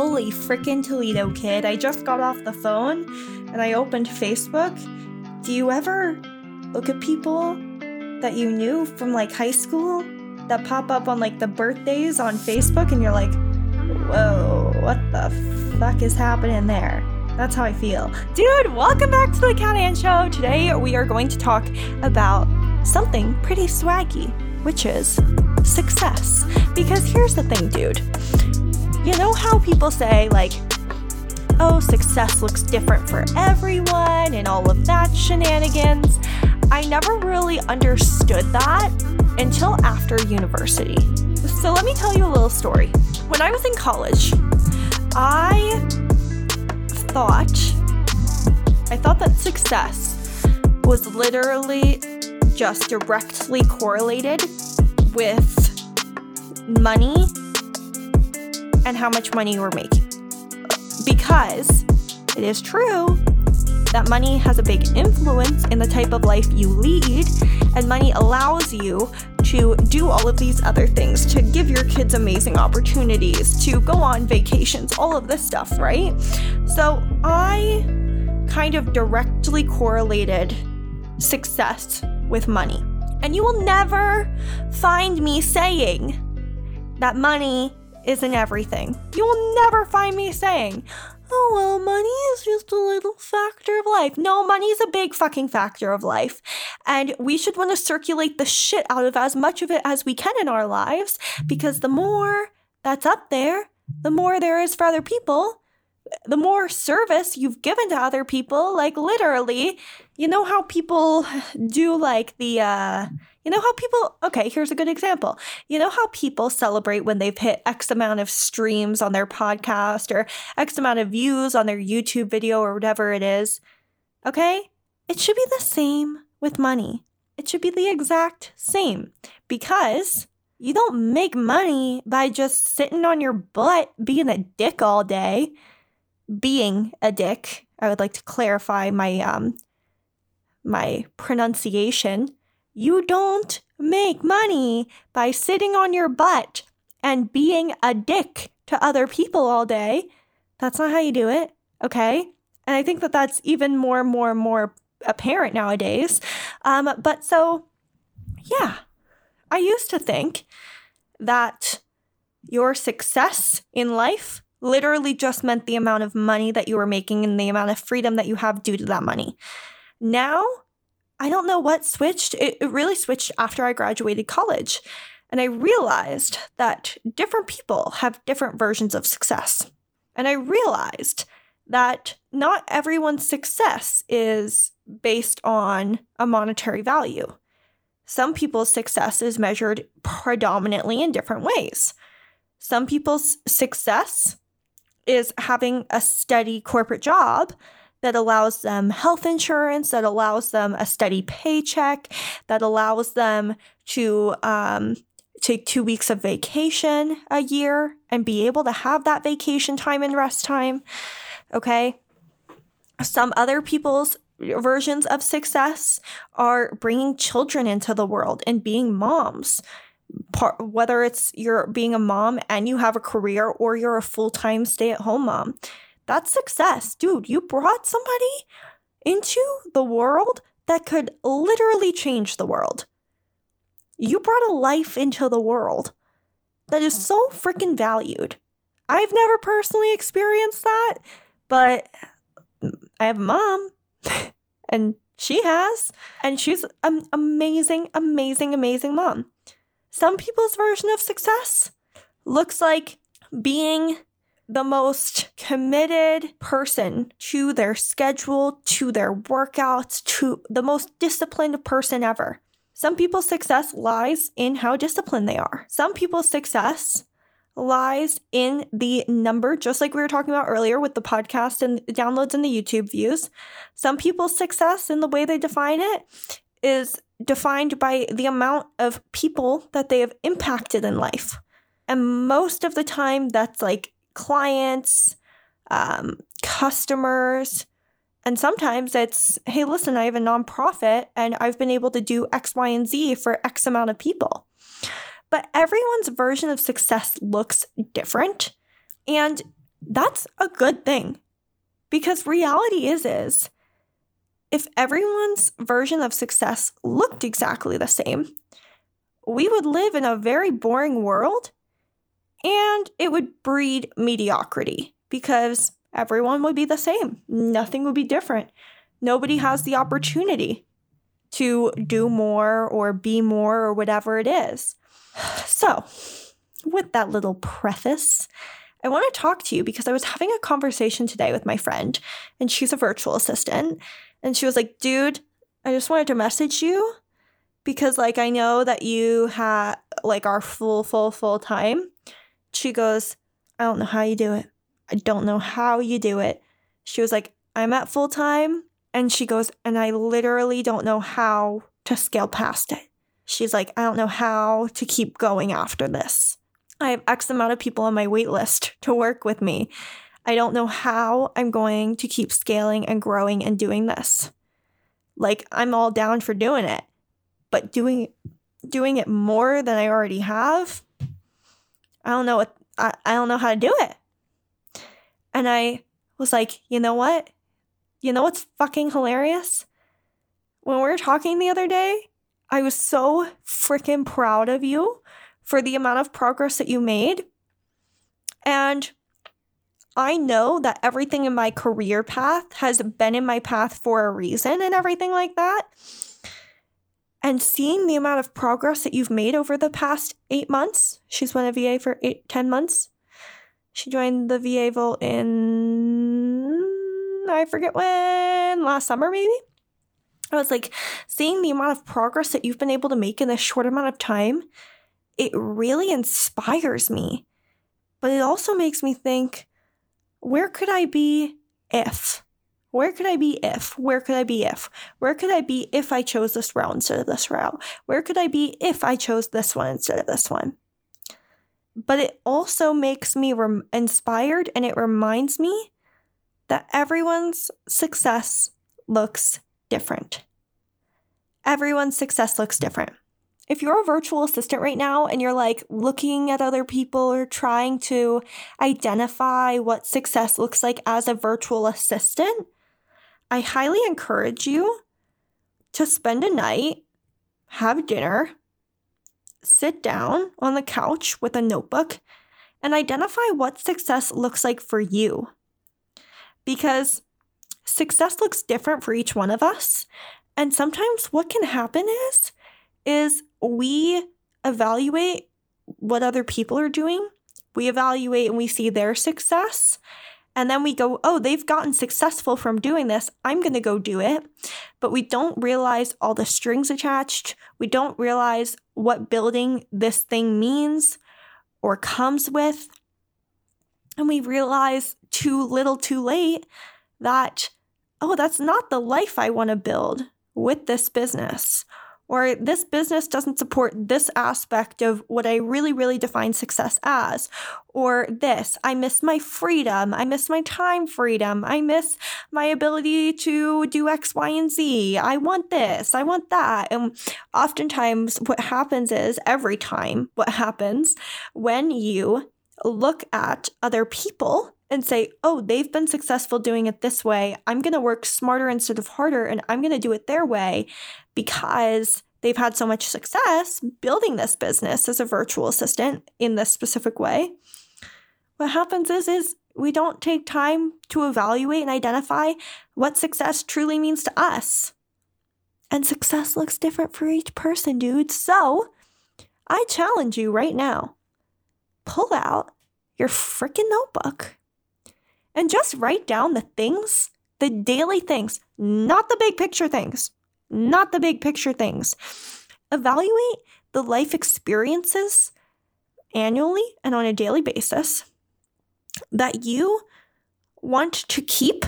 Holy frickin' Toledo kid. I just got off the phone and I opened Facebook. Do you ever look at people that you knew from like high school that pop up on like the birthdays on Facebook and you're like, whoa, what the fuck is happening there? That's how I feel. Dude, welcome back to the Kat Ann Show. Today we are going to talk about something pretty swaggy, which is success. Because here's the thing, dude. You know how people say, like, oh, success looks different for everyone and all of that shenanigans? I never really understood that until after university. So let me tell you a little story. When I was in college, I thought I thought that success was literally just directly correlated with money and how much money you were making. Because it is true that money has a big influence in the type of life you lead, and money allows you to do all of these other things, to give your kids amazing opportunities, to go on vacations, all of this stuff, right? So I kind of directly correlated success with money. And you will never find me saying that money isn't everything. You will never find me saying, oh, well, money is just a little factor of life. No, money is a big fucking factor of life. And we should want to circulate the shit out of as much of it as we can in our lives because the more that's up there, the more there is for other people the more service you've given to other people, like literally, you know how people do like the uh you know how people okay, here's a good example. You know how people celebrate when they've hit X amount of streams on their podcast or X amount of views on their YouTube video or whatever it is. Okay? It should be the same with money. It should be the exact same because you don't make money by just sitting on your butt being a dick all day being a dick. I would like to clarify my um my pronunciation. You don't make money by sitting on your butt and being a dick to other people all day. That's not how you do it, okay? And I think that that's even more more more apparent nowadays. Um, but so, yeah, I used to think that your success in life literally just meant the amount of money that you were making and the amount of freedom that you have due to that money. Now, I don't know what switched. It, it really switched after I graduated college. And I realized that different people have different versions of success. And I realized that not everyone's success is based on a monetary value. Some people's success is measured predominantly in different ways. Some people's success is having a steady corporate job that allows them health insurance, that allows them a steady paycheck, that allows them to um, take two weeks of vacation a year and be able to have that vacation time and rest time. Okay. Some other people's versions of success are bringing children into the world and being moms part, whether it's you're being a mom and you have a career or you're a full-time stay-at-home mom that's success. Dude you brought somebody into the world that could literally change the world. You brought a life into the world that is so freaking valued. I've never personally experienced that but i have a mom and she has and she's an amazing amazing amazing mom. Some people's version of success looks like being the most committed person to their schedule, to their workouts, to the most disciplined person ever. Some people's success lies in how disciplined they are. Some people's success lies in the number, just like we were talking about earlier with the podcast and downloads and the YouTube views. Some people's success in the way they define it is defined by the amount of people that they have impacted in life. And most of the time, that's like clients, um, customers, and sometimes it's, hey, listen, I have a nonprofit and I've been able to do X, Y, and Z for X amount of people. But everyone's version of success looks different. And that's a good thing. Because reality is is if everyone's version of success looked exactly the same, we would live in a very boring world and it would breed mediocrity because everyone would be the same. Nothing would be different. Nobody mm-hmm. has the opportunity to do more or be more or whatever it is. So, with that little preface, I want to talk to you because I was having a conversation today with my friend, and she's a virtual assistant. And she was like, dude, I just wanted to message you because, like, I know that you have, like, our full, full, full time. She goes, I don't know how you do it. I don't know how you do it. She was like, I'm at full time. And she goes, and I literally don't know how to scale past it. She's like, I don't know how to keep going after this. I have X amount of people on my wait list to work with me. I don't know how I'm going to keep scaling and growing and doing this. Like I'm all down for doing it, but doing doing it more than I already have, I don't know what I, I don't know how to do it. And I was like, you know what? You know what's fucking hilarious? When we were talking the other day, I was so freaking proud of you for the amount of progress that you made. And I know that everything in my career path has been in my path for a reason and everything like that. And seeing the amount of progress that you've made over the past eight months, she's been a VA for eight, ten months. She joined the VA Vault in, I forget when, last summer maybe? I was like, seeing the amount of progress that you've been able to make in this short amount of time, it really inspires me. But it also makes me think, where could I be if? Where could I be if? Where could I be if? Where could I be if I chose this route instead of this route? Where could I be if I chose this one instead of this one? But it also makes me rem- inspired and it reminds me that everyone's success looks different. Everyone's success looks different if you're a virtual assistant right now and you're like looking at other people or trying to identify what success looks like as a virtual assistant, I highly encourage you to spend a night, have dinner, sit down on the couch with a notebook, and identify what success looks like for you. Because success looks different for each one of us. And sometimes what can happen is, is we evaluate what other people are doing. We evaluate and we see their success. And then we go, oh, they've gotten successful from doing this. I'm going to go do it. But we don't realize all the strings attached. We don't realize what building this thing means or comes with. And we realize too little too late that, oh, that's not the life I want to build with this business or this business doesn't support this aspect of what I really, really define success as, or this, I miss my freedom, I miss my time freedom, I miss my ability to do X, Y, and Z, I want this, I want that. And oftentimes, what happens is every time, what happens when you look at other people and say, oh, they've been successful doing it this way. I'm going to work smarter instead of harder, and I'm going to do it their way because they've had so much success building this business as a virtual assistant in this specific way. What happens is is we don't take time to evaluate and identify what success truly means to us. And success looks different for each person, dude. So, I challenge you right now. Pull out your freaking notebook and just write down the things, the daily things, not the big picture things not the big picture things. Evaluate the life experiences annually and on a daily basis that you want to keep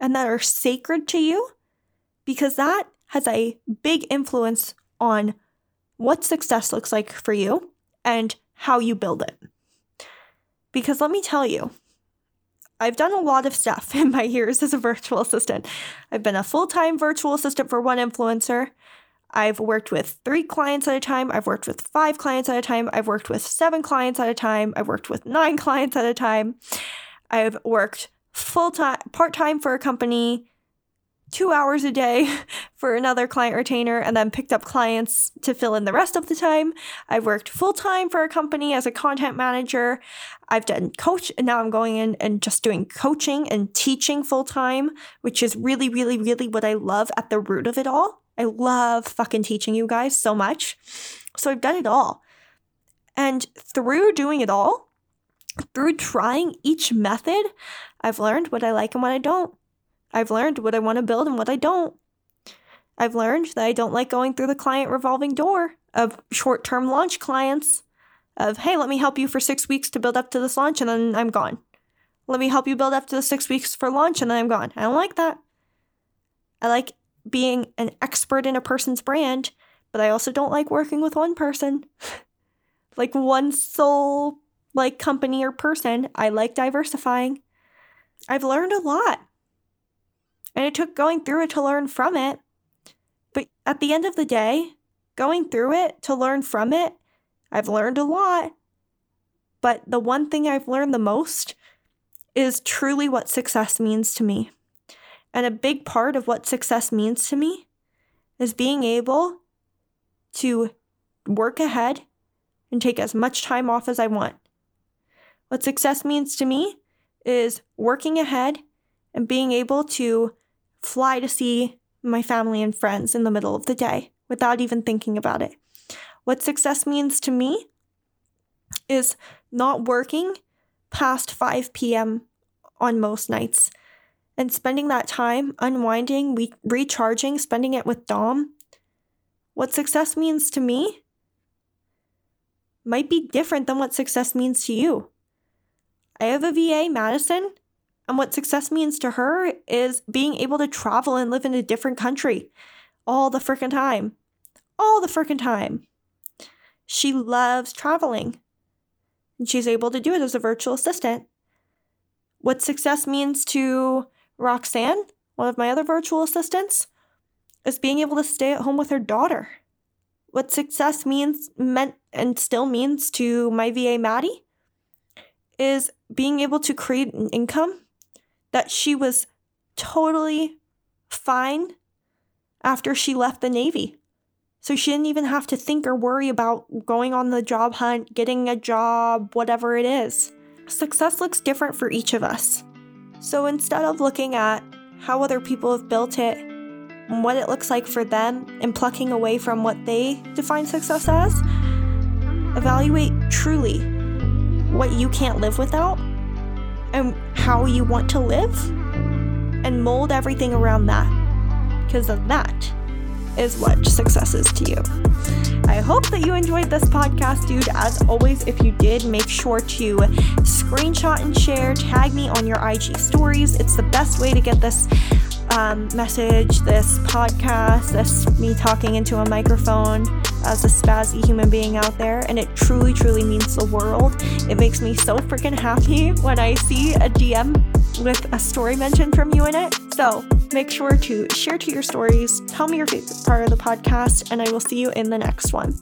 and that are sacred to you because that has a big influence on what success looks like for you and how you build it. Because let me tell you, I've done a lot of stuff in my years as a virtual assistant. I've been a full time virtual assistant for one influencer. I've worked with three clients at a time. I've worked with five clients at a time. I've worked with seven clients at a time. I've worked with nine clients at a time. I've worked full time, part time for a company, two hours a day for another client retainer, and then picked up clients to fill in the rest of the time. I've worked full time for a company as a content manager. I've done coach, and now I'm going in and just doing coaching and teaching full time, which is really, really, really what I love at the root of it all. I love fucking teaching you guys so much. So I've done it all. And through doing it all, through trying each method, I've learned what I like and what I don't. I've learned what I want to build and what I don't. I've learned that I don't like going through the client revolving door of short term launch clients, of, hey, let me help you for six weeks to build up to this launch and then I'm gone. Let me help you build up to the six weeks for launch and then I'm gone. I don't like that. I like being an expert in a person's brand, but I also don't like working with one person. like one sole like company or person. I like diversifying. I've learned a lot. And it took going through it to learn from it. But at the end of the day, going through it to learn from it, I've learned a lot. But the one thing I've learned the most is truly what success means to me. And a big part of what success means to me is being able to work ahead and take as much time off as I want. What success means to me is working ahead and being able to fly to see my family and friends in the middle of the day without even thinking about it. What success means to me is not working past 5 p.m. on most nights and spending that time unwinding, re- recharging, spending it with Dom. What success means to me might be different than what success means to you. I have a VA, Madison, and what success means to her is being able to travel and live in a different country all the freaking time. All the freaking time. She loves traveling, and she's able to do it as a virtual assistant. What success means to Roxanne, one of my other virtual assistants, is being able to stay at home with her daughter. What success means meant and still means to my VA Maddie is being able to create an income that she was totally fine after she left the Navy. So she didn't even have to think or worry about going on the job hunt, getting a job, whatever it is. Success looks different for each of us. So instead of looking at how other people have built it, and what it looks like for them, and plucking away from what they define success as, evaluate truly what you can't live without and how you want to live and mold everything around that. Because of that is what success is to you. I hope that you enjoyed this podcast, dude. As always, if you did, make sure to screenshot and share, tag me on your IG stories. It's the best way to get this um, message, this podcast, this me talking into a microphone as a spazzy human being out there, and it truly, truly means the world. It makes me so freaking happy when I see a DM with a story mentioned from you in it. So make sure to share to your stories, tell me your favorite part of the podcast, and I will see you in the next one.